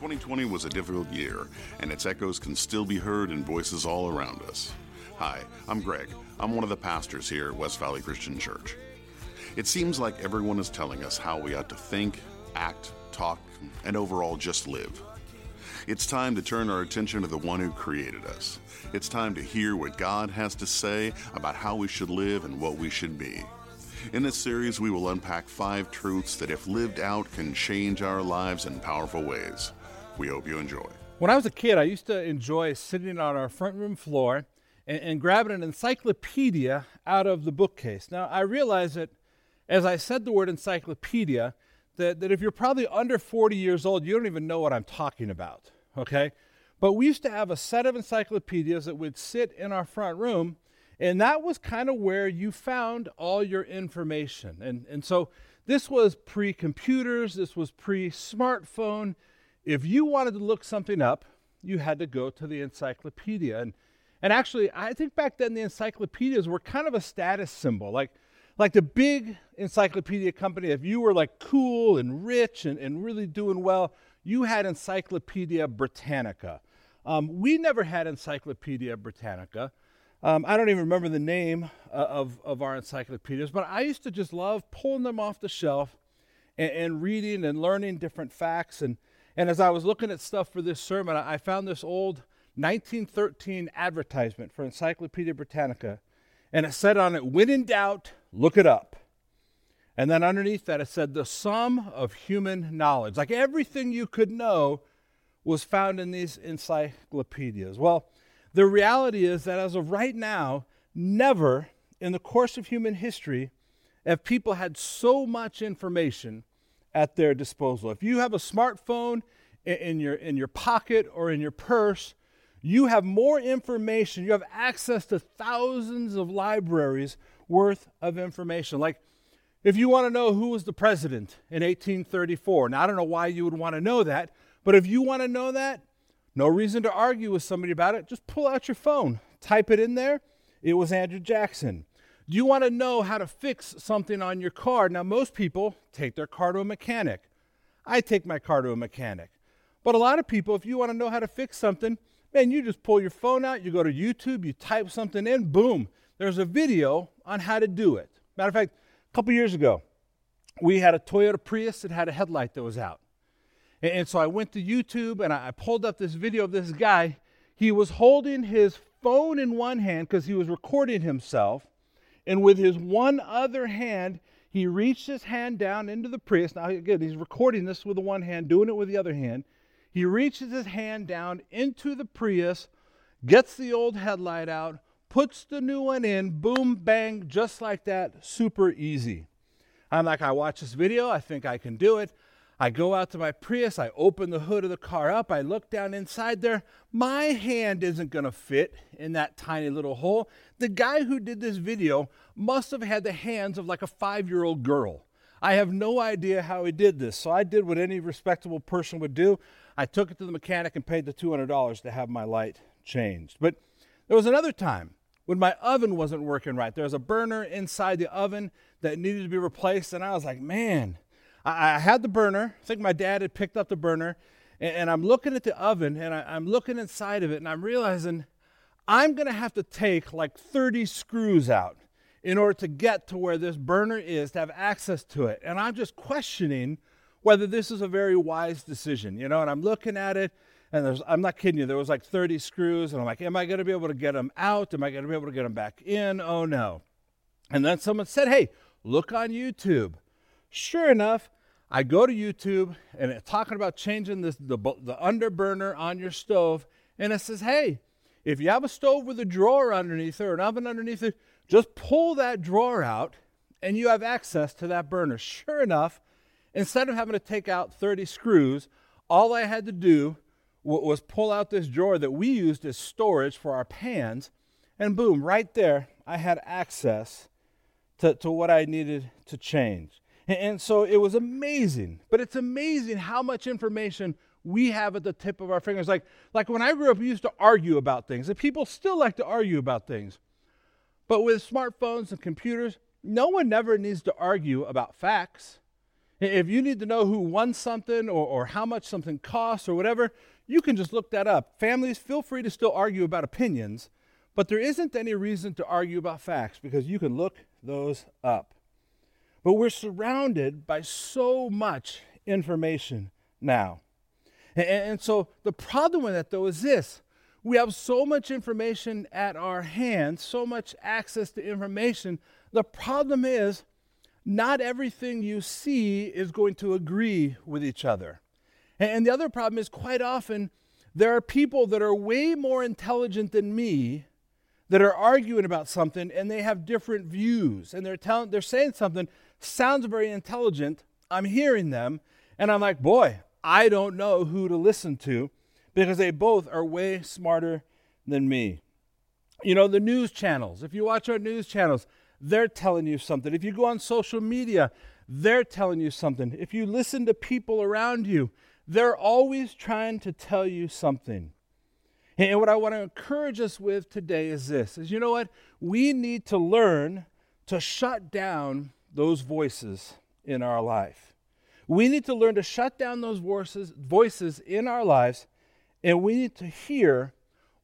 2020 was a difficult year, and its echoes can still be heard in voices all around us. Hi, I'm Greg. I'm one of the pastors here at West Valley Christian Church. It seems like everyone is telling us how we ought to think, act, talk, and overall just live. It's time to turn our attention to the one who created us. It's time to hear what God has to say about how we should live and what we should be. In this series, we will unpack five truths that, if lived out, can change our lives in powerful ways. We hope you enjoy. When I was a kid, I used to enjoy sitting on our front room floor and, and grabbing an encyclopedia out of the bookcase. Now, I realize that as I said the word encyclopedia, that, that if you're probably under 40 years old, you don't even know what I'm talking about, okay? But we used to have a set of encyclopedias that would sit in our front room and that was kind of where you found all your information. And, and so this was pre computers, this was pre smartphone. If you wanted to look something up, you had to go to the encyclopedia. And, and actually, I think back then the encyclopedias were kind of a status symbol. Like, like the big encyclopedia company, if you were like cool and rich and, and really doing well, you had Encyclopedia Britannica. Um, we never had Encyclopedia Britannica. Um, I don't even remember the name uh, of, of our encyclopedias, but I used to just love pulling them off the shelf and, and, reading and learning different facts. And, and as I was looking at stuff for this sermon, I, found this old 1913 advertisement for Encyclopedia Britannica, and it said on it, When in doubt, look it up. And then underneath that, it said, The sum of human knowledge. Like everything you could know was found in these encyclopedias. Well, the reality is that as of right now, never in the course of human history have people had so much information at their disposal. If you have a smartphone in your, in your pocket or in your purse, you have more information. You have access to thousands of libraries worth of information. Like, if you want to know who was the president in 1834, now I don't know why you would want to know that, but if you want to know that, no reason to argue with somebody about it. Just pull out your phone, type it in there. It was Andrew Jackson. Do you want to know how to fix something on your car? Now, most people take their car to a mechanic. I take my car to a mechanic. But a lot of people, if you want to know how to fix something, man, you just pull your phone out, you go to YouTube, you type something in, boom, there's a video on how to do it. Matter of fact, a couple years ago, we had a Toyota Prius that had a headlight that was out. And, and so I went to YouTube and I, I pulled up this video of this guy. He was holding his phone in one hand because he was recording himself. And with his one other hand, he reached his hand down into the Prius. Now, again, he's recording this with the one hand, doing it with the other hand. He reaches his hand down into the Prius, gets the old headlight out, puts the new one in, boom, bang, just like that, super easy. I'm like, I watch this video, I think I can do it. I go out to my Prius, I open the hood of the car up, I look down inside there. My hand isn't going to fit in that tiny little hole. The guy who did this video must have had the hands of like a five year old girl. I have no idea how he did this. So I did what any respectable person would do. I took it to the mechanic and paid the $200 to have my light changed. But there was another time when my oven wasn't working right. There was a burner inside the oven that needed to be replaced. And I was like, man, I, I had the burner. I think my dad had picked up the burner. And, and I'm looking at the oven and I, I'm looking inside of it and I'm realizing I'm going to have to take like 30 screws out in order to get to where this burner is to have access to it. And I'm just questioning whether this is a very wise decision, you know. And I'm looking at it, and there's, I'm not kidding you, there was like 30 screws, and I'm like, am I going to be able to get them out? Am I going to be able to get them back in? Oh no. And then someone said, hey, look on YouTube. Sure enough, I go to YouTube and it's talking about changing this, the, the underburner on your stove. And it says, hey, if you have a stove with a drawer underneath it or an oven underneath it, just pull that drawer out and you have access to that burner. Sure enough, instead of having to take out 30 screws, all I had to do was pull out this drawer that we used as storage for our pans. And boom, right there, I had access to, to what I needed to change. And so it was amazing. But it's amazing how much information we have at the tip of our fingers. Like, like when I grew up, we used to argue about things, and people still like to argue about things. But with smartphones and computers, no one never needs to argue about facts. If you need to know who won something or, or how much something costs or whatever, you can just look that up. Families, feel free to still argue about opinions, but there isn't any reason to argue about facts because you can look those up. But we're surrounded by so much information now. And, and, so the problem with that, though, is this we have so much information at our hands, so much access to information. The problem is, not everything you see is going to agree with each other. And the other problem is, quite often, there are people that are way more intelligent than me that are arguing about something and they have different views and they're telling they're saying something sounds very intelligent. I'm hearing them and i'm like boy i don't know who to listen to because they both are way smarter than me. You know the news channels. If you watch our news channels they're telling you something if you go on social media they're telling you something if you listen to people around you they're always trying to tell you something and what I want to encourage us with today is this is you know what? We need to learn to shut down those voices in our life. We need to learn to shut down those voices voices in our lives and we need to hear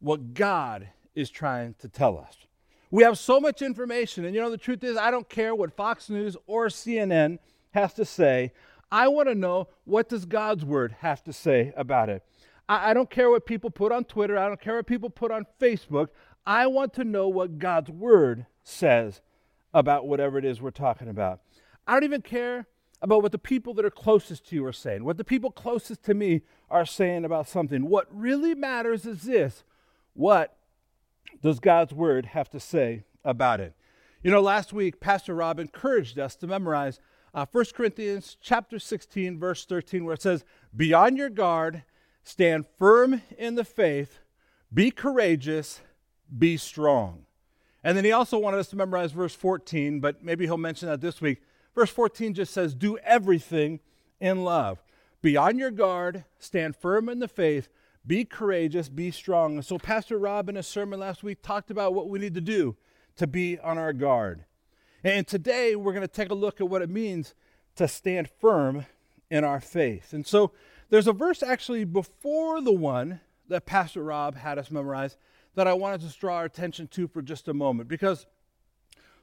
what God is trying to tell us. We have so much information and you know the truth is I don't care what Fox News or CNN has to say. I want to know what does God's word have to say about it. I, I don't care what people put on Twitter, I don't care what people put on Facebook. I want to know what God's word says about whatever it is we're talking about. I don't even care about what the people that are closest to you are saying, what the people closest to me are saying about something. What really matters is this what does God's word have to say about it? You know, last week, Pastor Rob encouraged us to memorize uh, 1 Corinthians chapter 16, verse 13, where it says, Be on your guard Stand firm in the faith, be courageous, be strong. And then he also wanted us to memorize verse 14, but maybe he'll mention that this week. Verse 14 just says, Do everything in love. Be on your guard, stand firm in the faith, be courageous, be strong. So, Pastor Rob in a sermon last week talked about what we need to do to be on our guard. And today, we're going to take a look at what it means to stand firm in our faith. And so, there's a verse actually before the one that Pastor Rob had us memorize that I wanted to draw our attention to for just a moment. Because,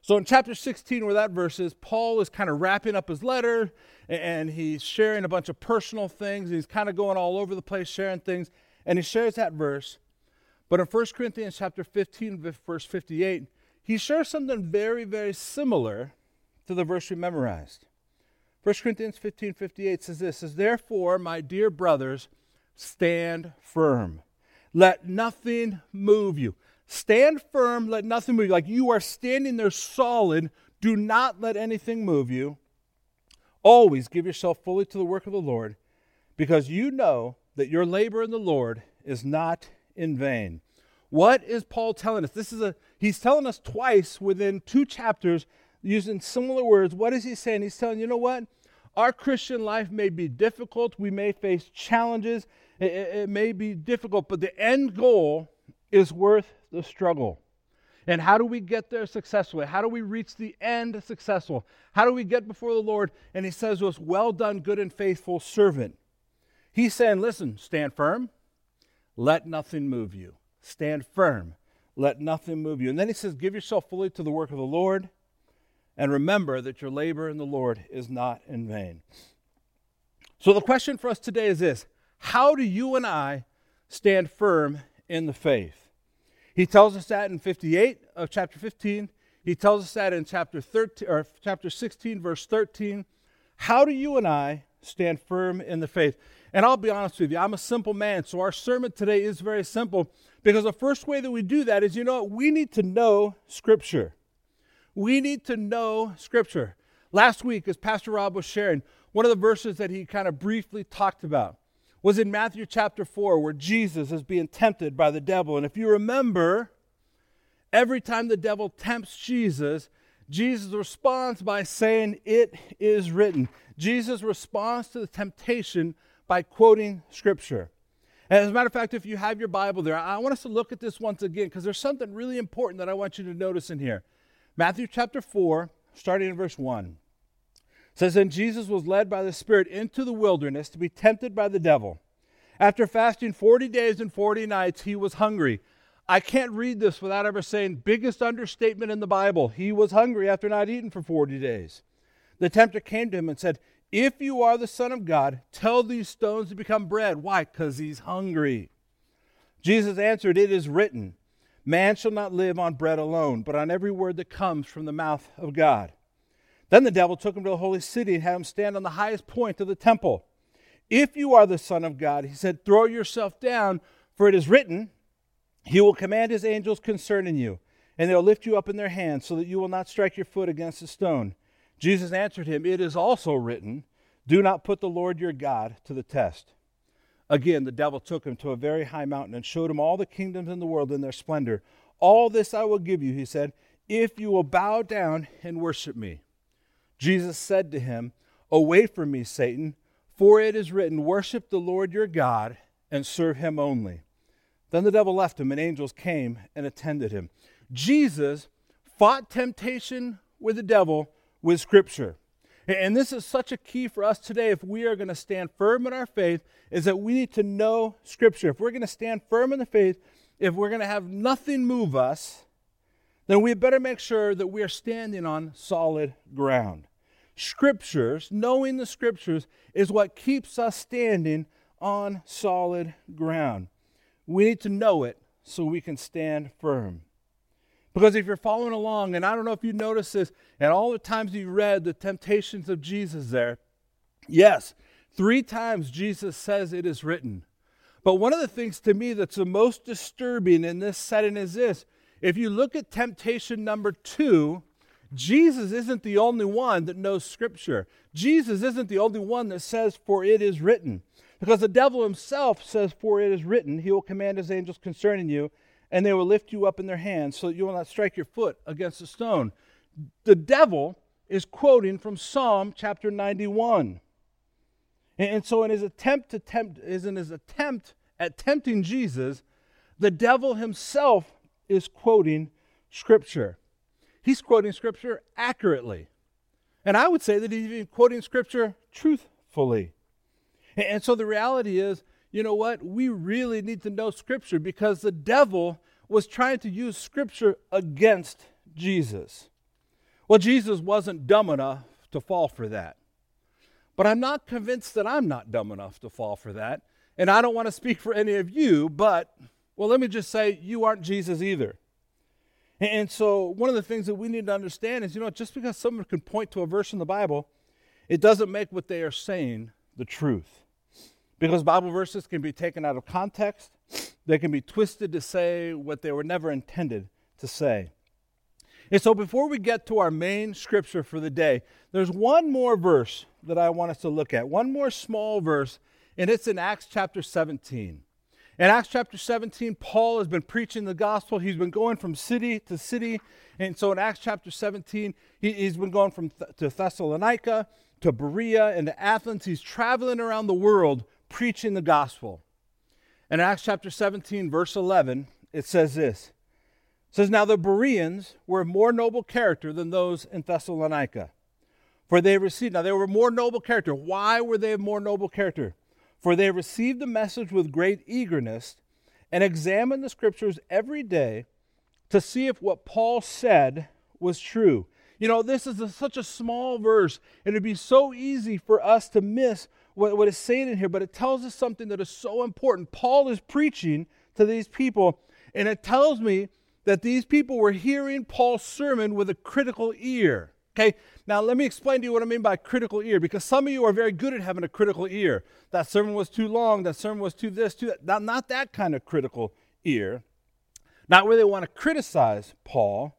so in chapter 16, where that verse is, Paul is kind of wrapping up his letter and he's sharing a bunch of personal things. He's kind of going all over the place sharing things. And he shares that verse. But in 1 Corinthians chapter 15, verse 58, he shares something very, very similar to the verse we memorized. 1 Corinthians 15 58 says this says, Therefore, my dear brothers, stand firm. Let nothing move you. Stand firm, let nothing move you. Like you are standing there solid. Do not let anything move you. Always give yourself fully to the work of the Lord, because you know that your labor in the Lord is not in vain. What is Paul telling us? This is a he's telling us twice within two chapters using similar words. What is he saying? He's telling you know what? Our Christian life may be difficult. We may face challenges. It, it, may be difficult, but the end goal is worth the struggle. And how do we get there successfully? How do we reach the end successful? How do we get before the Lord? And He says to us, Well done, good and faithful servant. He's saying, Listen, stand firm. Let nothing move you. Stand firm. Let nothing move you. And then He says, Give yourself fully to the work of the Lord. And remember that your labor in the Lord is not in vain. So, the question for us today is this How do you and I stand firm in the faith? He tells us that in 58 of chapter 15. He tells us that in chapter 13 or chapter 16 verse 13. How do you and I stand firm in the faith? And I'll be honest with you, I'm a simple man, so our sermon today is very simple because the first way that we do that is you know what? We need to know scripture. We need to know Scripture. Last week, as Pastor Rob was sharing, one of the verses that he kind of briefly talked about was in Matthew chapter 4, where Jesus is being tempted by the devil. And if you remember, every time the devil tempts Jesus, Jesus responds by saying, It is written. Jesus responds to the temptation by quoting Scripture. And as a matter of fact, if you have your Bible there, I want us to look at this once again because there's something really important that I want you to notice in here. Matthew chapter 4, starting in verse 1. says, And Jesus was led by the Spirit into the wilderness to be tempted by the devil. After fasting 40 days and 40 nights, he was hungry. I can't read this without ever saying, biggest understatement in the Bible. He was hungry after not eating for 40 days. The tempter came to him and said, If you are the Son of God, tell these stones to become bread. Why? Because he's hungry. Jesus answered, It is written, Man shall not live on bread alone, but on every word that comes from the mouth of God. Then the devil took him to the holy city and had him stand on the highest point of the temple. If you are the Son of God, he said, throw yourself down, for it is written, He will command His angels concerning you, and they'll lift you up in their hands, so that you will not strike your foot against a stone. Jesus answered him, It is also written, Do not put the Lord your God to the test. Again, the devil took him to a very high mountain and showed him all the kingdoms in the world in their splendor. All this I will give you, he said, if you will bow down and worship me. Jesus said to him, Away from me, Satan, for it is written, Worship the Lord your God and serve him only. Then the devil left him, and angels came and attended him. Jesus fought temptation with the devil with Scripture. And this is such a key for us today if we are going to stand firm in our faith, is that we need to know Scripture. If we're going to stand firm in the faith, if we're going to have nothing move us, then we better make sure that we are standing on solid ground. Scriptures, knowing the Scriptures, is what keeps us standing on solid ground. We need to know it so we can stand firm. Because if you're following along, and I don't know if you noticed this, and all the times you read the temptations of Jesus there, yes, three times Jesus says it is written. But one of the things to me that's the most disturbing in this setting is this. If you look at temptation number two, Jesus isn't the only one that knows Scripture. Jesus isn't the only one that says, For it is written. Because the devil himself says, For it is written, He will command His angels concerning you, and they will lift you up in their hands so that you will not strike your foot against a stone. The devil is quoting from Psalm chapter 91. And so in his attempt to tempt is in his attempt at tempting Jesus, the devil himself is quoting scripture. He's quoting scripture accurately. And I would say that he's even quoting scripture truthfully. And so the reality is you know what? We really need to know Scripture because the devil was trying to use Scripture against Jesus. Well, Jesus wasn't dumb enough to fall for that. But I'm not convinced that I'm not dumb enough to fall for that. And I don't want to speak for any of you, but, well, let me just say, you aren't Jesus either. And so, one of the things that we need to understand is, you know, just because someone can point to a verse in the Bible, it doesn't make what they are saying the truth. Because Bible verses can be taken out of context, they can be twisted to say what they were never intended to say. And so, before we get to our main scripture for the day, there's one more verse that I want us to look at, one more small verse, and it's in Acts chapter 17. In Acts chapter 17, Paul has been preaching the gospel. He's been going from city to city. And so in Acts chapter 17, he, has been going from th- to Thessalonica to Berea and to Athens. He's traveling around the world preaching the gospel. In Acts chapter 17, verse 11, it says this. It says, Now the Bereans were of more noble character than those in Thessalonica. For they received, now they were more noble character. Why were they of more noble character? For they received the message with great eagerness and examined the scriptures every day to see if what Paul said was true. You know, this is a, such a small verse, and it'd be so easy for us to miss what, what it's saying in here, but it tells us something that is so important. Paul is preaching to these people, and it tells me that these people were hearing Paul's sermon with a critical ear. Okay, now let me explain to you what I mean by critical ear, because some of you are very good at having a critical ear. That sermon was too long, that sermon was too this, too that. Not, not that kind of critical ear. Not where they want to criticize Paul,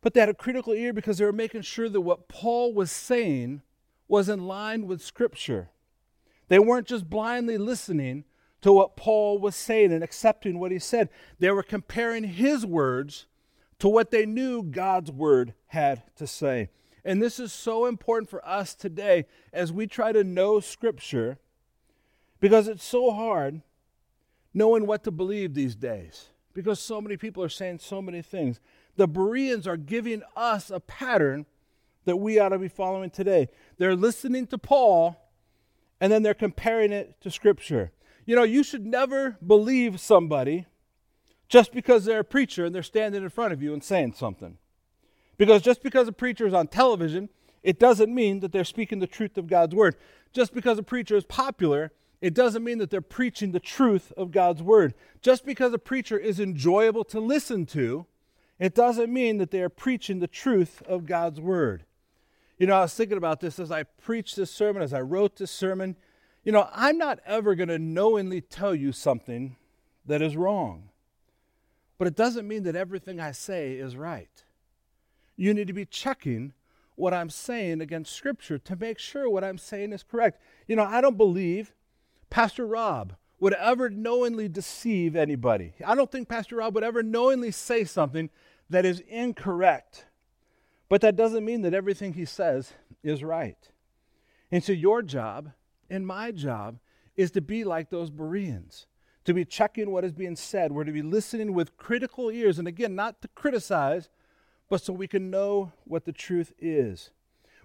but they had a critical ear because they were making sure that what Paul was saying was in line with Scripture. They weren't just blindly listening to what Paul was saying and accepting what he said. They were comparing his words to what they knew God's word had to say. And this is so important for us today as we try to know Scripture because it's so hard knowing what to believe these days because so many people are saying so many things. The Bereans are giving us a pattern that we ought to be following today. They're listening to Paul and then they're comparing it to Scripture. You know, you should never believe somebody just because they're a preacher and they're standing in front of you and saying something. Because just because a preacher is on television, it doesn't mean that they're speaking the truth of God's word. Just because a preacher is popular, it doesn't mean that they're preaching the truth of God's word. Just because a preacher is enjoyable to listen to, it doesn't mean that they are preaching the truth of God's word. You know, I was thinking about this as I preached this sermon, as I wrote this sermon. You know, I'm not ever going to knowingly tell you something that is wrong. But it doesn't mean that everything I say is right. You need to be checking what I'm saying against Scripture to make sure what I'm saying is correct. You know, I don't believe Pastor Rob would ever knowingly deceive anybody. I don't think Pastor Rob would ever knowingly say something that is incorrect. But that doesn't mean that everything he says is right. And so your job and my job is to be like those Bereans, to be checking what is being said. We're to be listening with critical ears. And again, not to criticize, but so we can know what the truth is.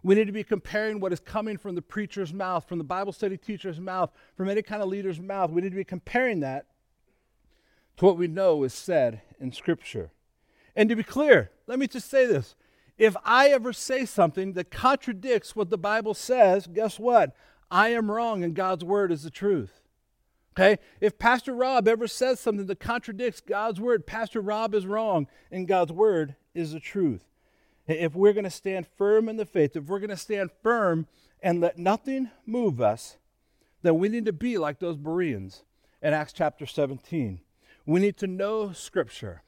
We need to be comparing what is coming from the preacher's mouth, from the Bible study teacher's mouth, from any kind of leader's mouth. We need to be comparing that to what we know is said in Scripture. And to be clear, let me just say this if I ever say something that contradicts what the Bible says, guess what? I am wrong and God's word is the truth. Okay? If Pastor Rob ever says something that contradicts God's word, Pastor Rob is wrong and God's word is the truth. If we're going to stand firm in the faith, if we're going to stand firm and let nothing move us, then we need to be like those Bereans in Acts chapter 17. We need to know Scripture.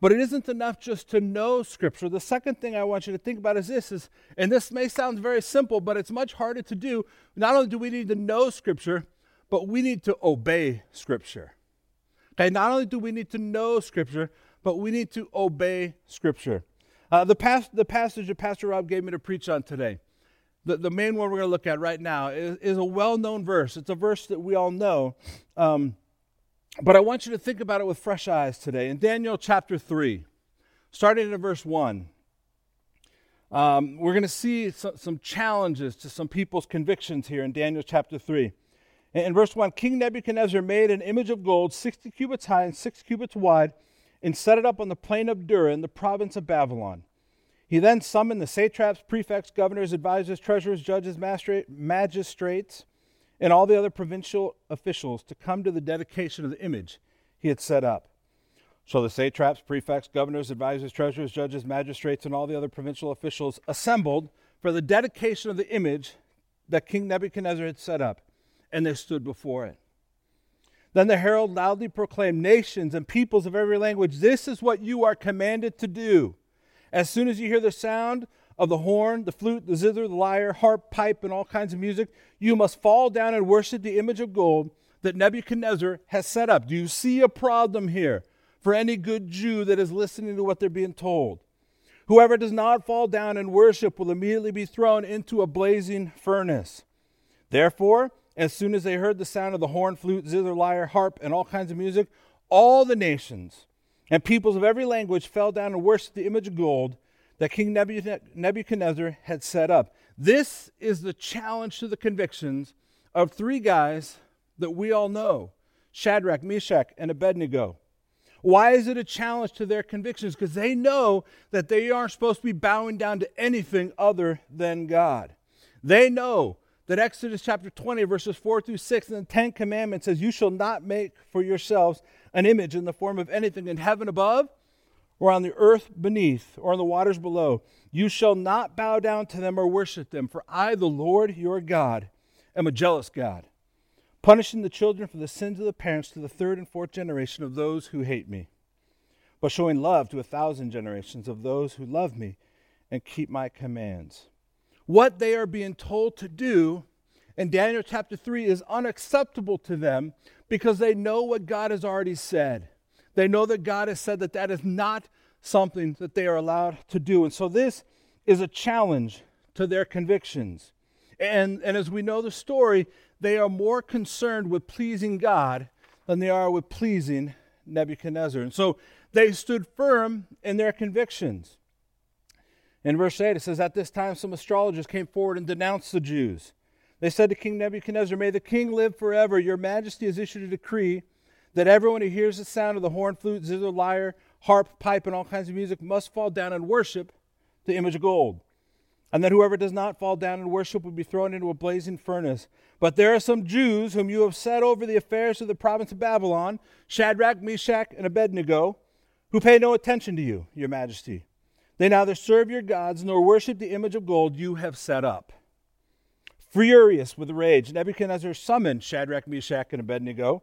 But it isn't enough just to know Scripture. The second thing I want you to think about is this is, and this may sound very simple, but it's much harder to do. Not only do we need to know Scripture, but we need to obey Scripture. Okay, not only do we need to know Scripture, but we need to obey Scripture. Uh, the, past, the passage that Pastor Rob gave me to preach on today, the, the main one we're going to look at right now, is, is a well known verse. It's a verse that we all know. Um, but I want you to think about it with fresh eyes today. In Daniel chapter 3, starting in verse 1, um, we're going to see some, some, challenges to some people's convictions here in Daniel chapter 3. In, verse 1, King Nebuchadnezzar made an image of gold 60 cubits high and 6 cubits wide and set it up on the plain of Dura in the province of Babylon. He then summoned the satraps, prefects, governors, advisors, treasurers, judges, magistrates, and all the other provincial officials to come to the dedication of the image he had set up. So the satraps, prefects, governors, advisors, treasurers, judges, magistrates, and all the other provincial officials assembled for the dedication of the image that King Nebuchadnezzar had set up, and they stood before it. Then the herald loudly proclaimed, Nations and peoples of every language, this is what you are commanded to do. As soon as you hear the sound of the horn, the flute, the zither, the lyre, harp, pipe, and all kinds of music, you must fall down and worship the image of gold that Nebuchadnezzar has set up. Do you see a problem here for any good Jew that is listening to what they're being told? Whoever does not fall down and worship will immediately be thrown into a blazing furnace. Therefore, as soon as they heard the sound of the horn, flute, zither, lyre, harp, and all kinds of music, all the nations and peoples of every language fell down and worshiped the image of gold that King Nebuchadnezzar had set up. This is the challenge to the convictions of three guys that we all know Shadrach, Meshach, and Abednego. Why is it a challenge to their convictions? Because they know that they aren't supposed to be bowing down to anything other than God. They know that Exodus chapter 20, verses 4 through 6, and the Ten Commandments says, You shall not make for yourselves an image in the form of anything in heaven above or on the earth beneath, or on the waters below. You shall not bow down to them or worship them, for I, the Lord your God, am a jealous God, punishing the children for the sins of the parents to the third and fourth generation of those who hate me, but showing love to a thousand generations of those who love me and keep my commands. What they are being told to do in Daniel chapter 3 is unacceptable to them because they know what God has already said. They know that God has said that that is not something that they are allowed to do. And so this is a challenge to their convictions. And, and as we know the story, they are more concerned with pleasing God than they are with pleasing Nebuchadnezzar. And so they stood firm in their convictions. In verse 8, it says, At this time, some astrologers came forward and denounced the Jews. They said to King Nebuchadnezzar, May the king live forever. Your majesty has issued a decree that everyone who hears the sound of the horn, flute, zither, lyre, harp, pipe, and all kinds of music must fall down and worship the image of gold. And that whoever does not fall down and worship will be thrown into a blazing furnace. But there are some Jews whom you have set over the affairs of the province of Babylon, Shadrach, Meshach, and Abednego, who pay no attention to you, your majesty. They neither serve your gods nor worship the image of gold you have set up. Furious with rage, Nebuchadnezzar summoned Shadrach, Meshach, and Abednego.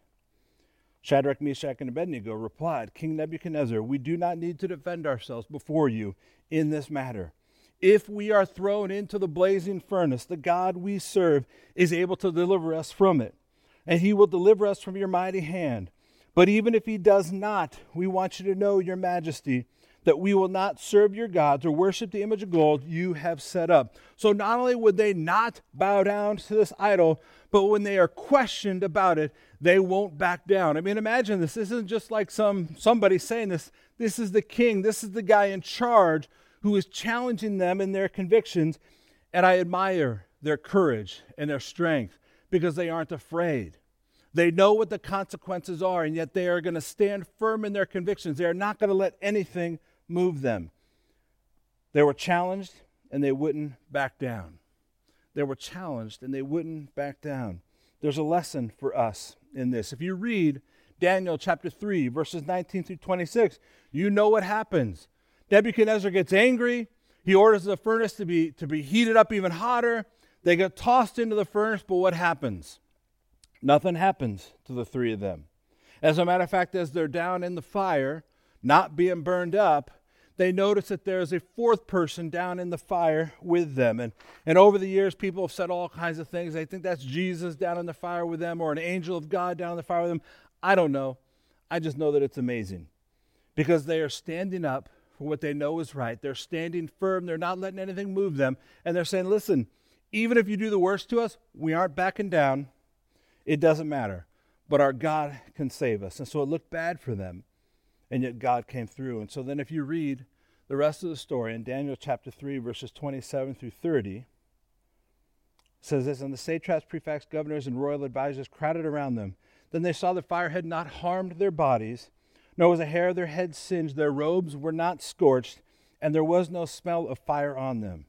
Shadrach, Meshach, and Abednego replied, King Nebuchadnezzar, we do not need to defend ourselves before you in this matter. If we are thrown into the blazing furnace, the God we serve is able to deliver us from it, and he will deliver us from your mighty hand. But even if he does not, we want you to know, your majesty, that we will not serve your gods or worship the image of gold you have set up. So not only would they not bow down to this idol, but when they are questioned about it, they won't back down. I mean, imagine this. This isn't just like some somebody saying this. This is the king. This is the guy in charge who is challenging them in their convictions. And I admire their courage and their strength because they aren't afraid. They know what the consequences are, and yet they are going to stand firm in their convictions. They are not going to let anything move them. They were challenged and they wouldn't back down. They were challenged and they wouldn't back down. There's a lesson for us in this. If you read Daniel chapter 3, verses 19 through 26, you know what happens. Nebuchadnezzar gets angry. He orders the furnace to be, to be heated up even hotter. They get tossed into the furnace, but what happens? Nothing happens to the three of them. As a matter of fact, as they're down in the fire, not being burned up, they notice that there's a fourth person down in the fire with them. And, and over the years, people have said all kinds of things. They think that's Jesus down in the fire with them or an angel of God down in the fire with them. I don't know. I just know that it's amazing because they are standing up for what they know is right. They're standing firm. They're not letting anything move them. And they're saying, listen, even if you do the worst to us, we aren't backing down. It doesn't matter. But our God can save us. And so it looked bad for them and yet God came through. And so then, if you read the rest of the story in Daniel chapter 3, verses 27 through 30, says this And the satraps, prefects, governors, and royal advisers crowded around them. Then they saw the fire had not harmed their bodies, nor was a hair of their head singed, their robes were not scorched, and there was no smell of fire on them.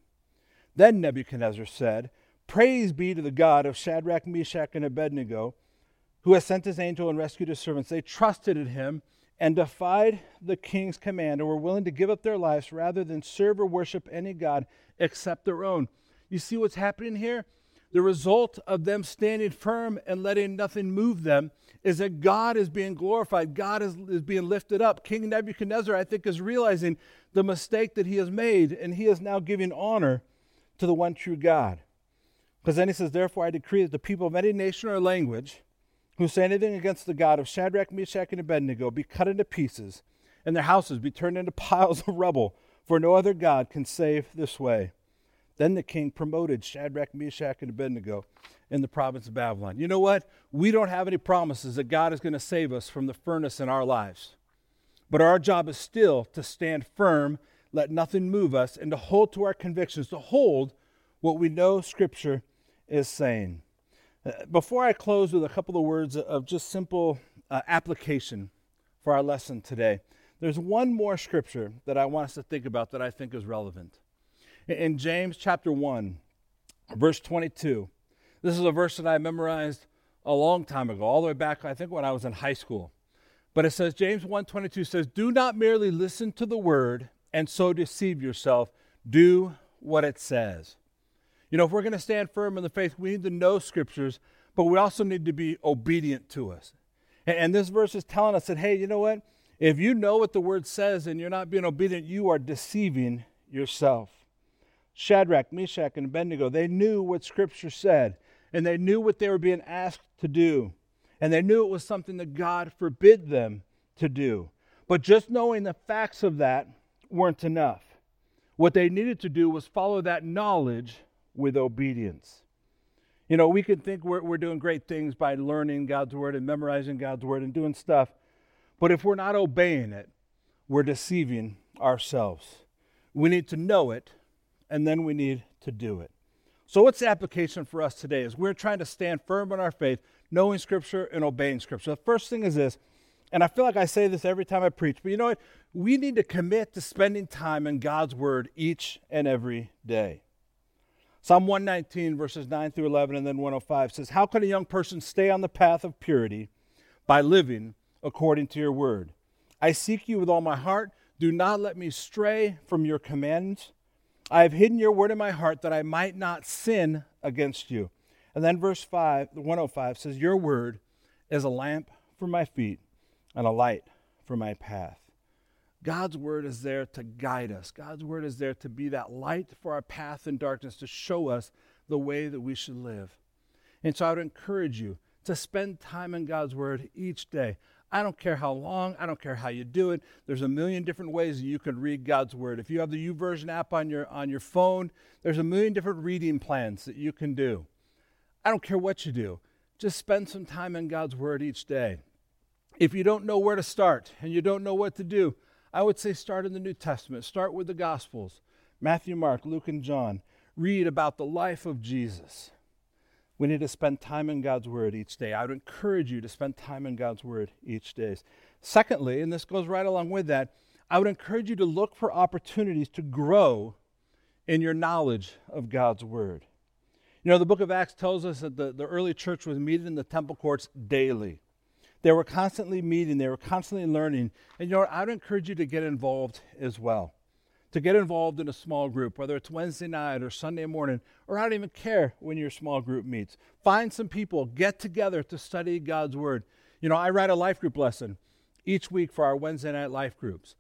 Then Nebuchadnezzar said, Praise be to the God of Shadrach, Meshach, and Abednego, who has sent his angel and rescued his servants. They trusted in him and defied the king's command and were willing to give up their lives rather than serve or worship any God except their own. You see what's happening here? The result of them standing firm and letting nothing move them is that God is being glorified. God is, is being lifted up. King Nebuchadnezzar, I think, is realizing the mistake that he has made, and he is now giving honor to the one true God. Because then he says, Therefore, I decree that the people of any nation or language who say anything against the God of Shadrach, Meshach, and Abednego be cut into pieces, and their houses be turned into piles of rubble, for no other God can save this way. Then the king promoted Shadrach, Meshach, and Abednego in the province of Babylon. You know what? We don't have any promises that God is going to save us from the furnace in our lives. But our job is still to stand firm, let nothing move us, and to hold to our convictions, to hold what we know Scripture is saying. Before I close with a couple of words of just simple uh, application for our lesson today, there's one more scripture that I want us to think about that I think is relevant. In James chapter 1, verse 22, this is a verse that I memorized a long time ago, all the way back, I think, when I was in high school. But it says, James 1.22 says, Do not merely listen to the word and so deceive yourself. Do what it says. You know, if we're going to stand firm in the faith, we need to know scriptures, but we also need to be obedient to us. And, and this verse is telling us that, hey, you know what? If you know what the word says and you're not being obedient, you are deceiving yourself. Shadrach, Meshach, and Abednego, they knew what Scripture said, and they knew what they were being asked to do, and they knew it was something that God forbid them to do. But just knowing the facts of that weren't enough. What they needed to do was follow that knowledge with obedience. You know, we can think we're, we're doing great things by learning God's word and memorizing God's word and doing stuff, but if we're not obeying it, we're deceiving ourselves. We need to know it, and then we need to do it. So, what's the application for us today? Is we're trying to stand firm in our faith, knowing Scripture and obeying Scripture. The first thing is this, and I feel like I say this every time I preach, but you know what? We need to commit to spending time in God's Word each and every day. Psalm 119, verses 9 through 11, and then 105 says, How can a young person stay on the path of purity? By living according to your word. I seek you with all my heart. Do not let me stray from your commands. I have hidden your word in my heart that I might not sin against you. And then verse 5, 105 says, Your word is a lamp for my feet and a light for my path. God's word is there to guide us. God's word is there to be that light for our path in darkness, to show us the way that we should live. And so I would encourage you to spend time in God's word each day. I don't care how long, I don't care how you do it. There's a million different ways you can read God's word. If you have the YouVersion app on your on your phone, there's a million different reading plans that you can do. I don't care what you do. Just spend some time in God's word each day. If you don't know where to start and you don't know what to do, I would say start in the New Testament. Start with the Gospels Matthew, Mark, Luke, and John. Read about the life of Jesus. We need to spend time in God's Word each day. I would encourage you to spend time in God's Word each day. Secondly, and this goes right along with that, I would encourage you to look for opportunities to grow in your knowledge of God's Word. You know, the book of Acts tells us that the, the early church was meeting in the temple courts daily. They were constantly meeting, they were constantly learning. And you know? I would encourage you to get involved as well. To get involved in a small group, whether it's Wednesday night or Sunday morning, or I don't even care when your small group meets. Find some people, get together to study God's Word. You know, I write a life group lesson each week for our Wednesday night life groups.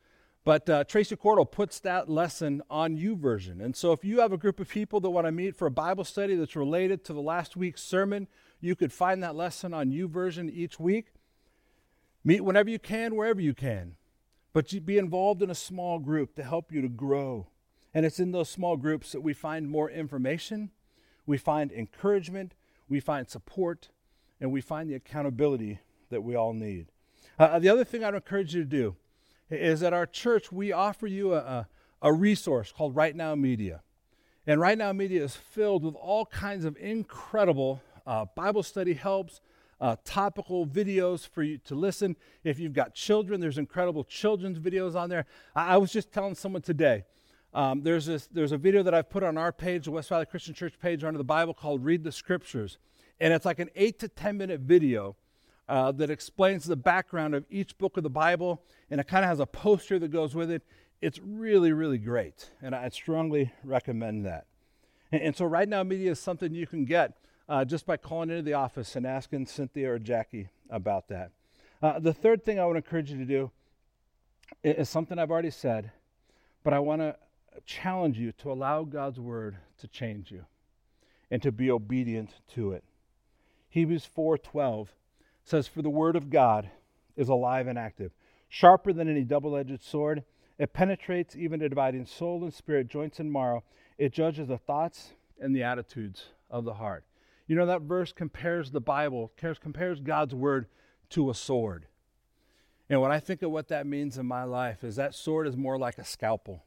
But uh, Tracy Cordell puts that lesson on YouVersion. And so if you have a group of people that want to meet for a Bible study that's related to the last week's sermon, you could find that lesson on YouVersion each week. Meet whenever you can, wherever you can. But you be involved in a small group to help you to grow. And it's in those small groups that we find more information, we find encouragement, we find support, and we find the accountability that we all need. Uh, the other thing I'd encourage you to do is at our church, we offer you a, a, a resource called Right Now Media. And Right Now Media is filled with all kinds of incredible uh, Bible study helps, uh, topical videos for you to listen. If you've got children, there's incredible children's videos on there. I, I was just telling someone today. Um, there's this, there's a video that I've put on our page, the West Valley Christian Church page, under the Bible called "Read the Scriptures," and it's like an eight to ten minute video uh, that explains the background of each book of the Bible, and it kind of has a poster that goes with it. It's really, really great, and I strongly recommend that. And, and so, right now, media is something you can get uh, just by calling into the office and asking Cynthia or Jackie about that. Uh, the third thing I would encourage you to do is something I've already said, but I want to challenge you to allow God's word to change you and to be obedient to it. Hebrews 4:12 says for the word of God is alive and active, sharper than any double-edged sword. It penetrates even to dividing soul and spirit, joints and marrow. It judges the thoughts and the attitudes of the heart. You know, that verse compares the Bible, compares God's word to a sword. And when I think of what that means in my life, is that sword is more like a scalpel.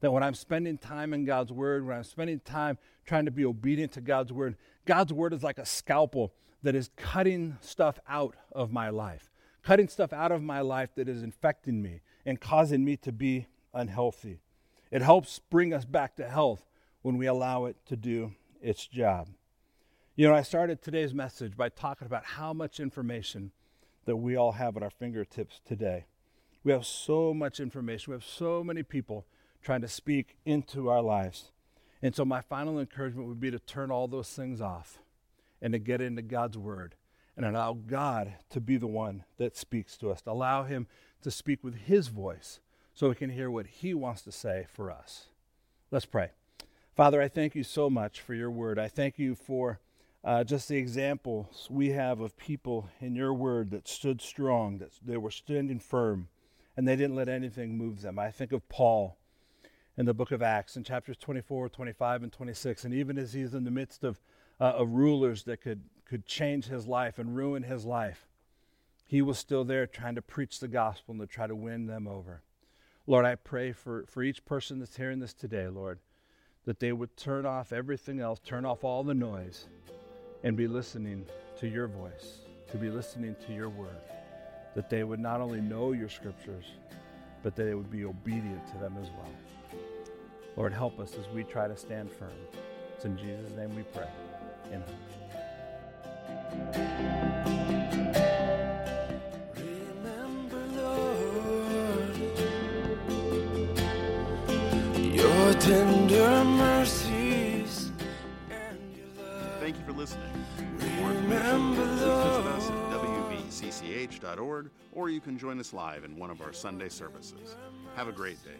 That when I'm spending time in God's word, when I'm spending time trying to be obedient to God's word, God's word is like a scalpel that is cutting stuff out of my life, cutting stuff out of my life that is infecting me and causing me to be unhealthy. It helps bring us back to health when we allow it to do its job. You know, I started today's message by talking about how much information that we all have at our fingertips today. We have so much information. We have so many people trying to speak into our lives. And so, my final encouragement would be to turn all those things off and to get into God's Word and allow God to be the one that speaks to us, to allow Him to speak with His voice so we can hear what He wants to say for us. Let's pray. Father, I thank you so much for your word. I thank you for uh, just the examples we have of people in your word that stood strong, that they were standing firm, and they didn't let anything move them. I think of Paul in the book of Acts in chapters 24, 25, and 26. And even as he's in the midst of, uh, of rulers that could, could change his life and ruin his life, he was still there trying to preach the gospel and to try to win them over. Lord, I pray for, for each person that's hearing this today, Lord that they would turn off everything else, turn off all the noise, and be listening to your voice, to be listening to your word. That they would not only know your scriptures, but that they would be obedient to them as well. Lord, help us as we try to stand firm. It's in Jesus' name we pray. Amen. At or you can join us live in one of our Sunday services. Have a great day.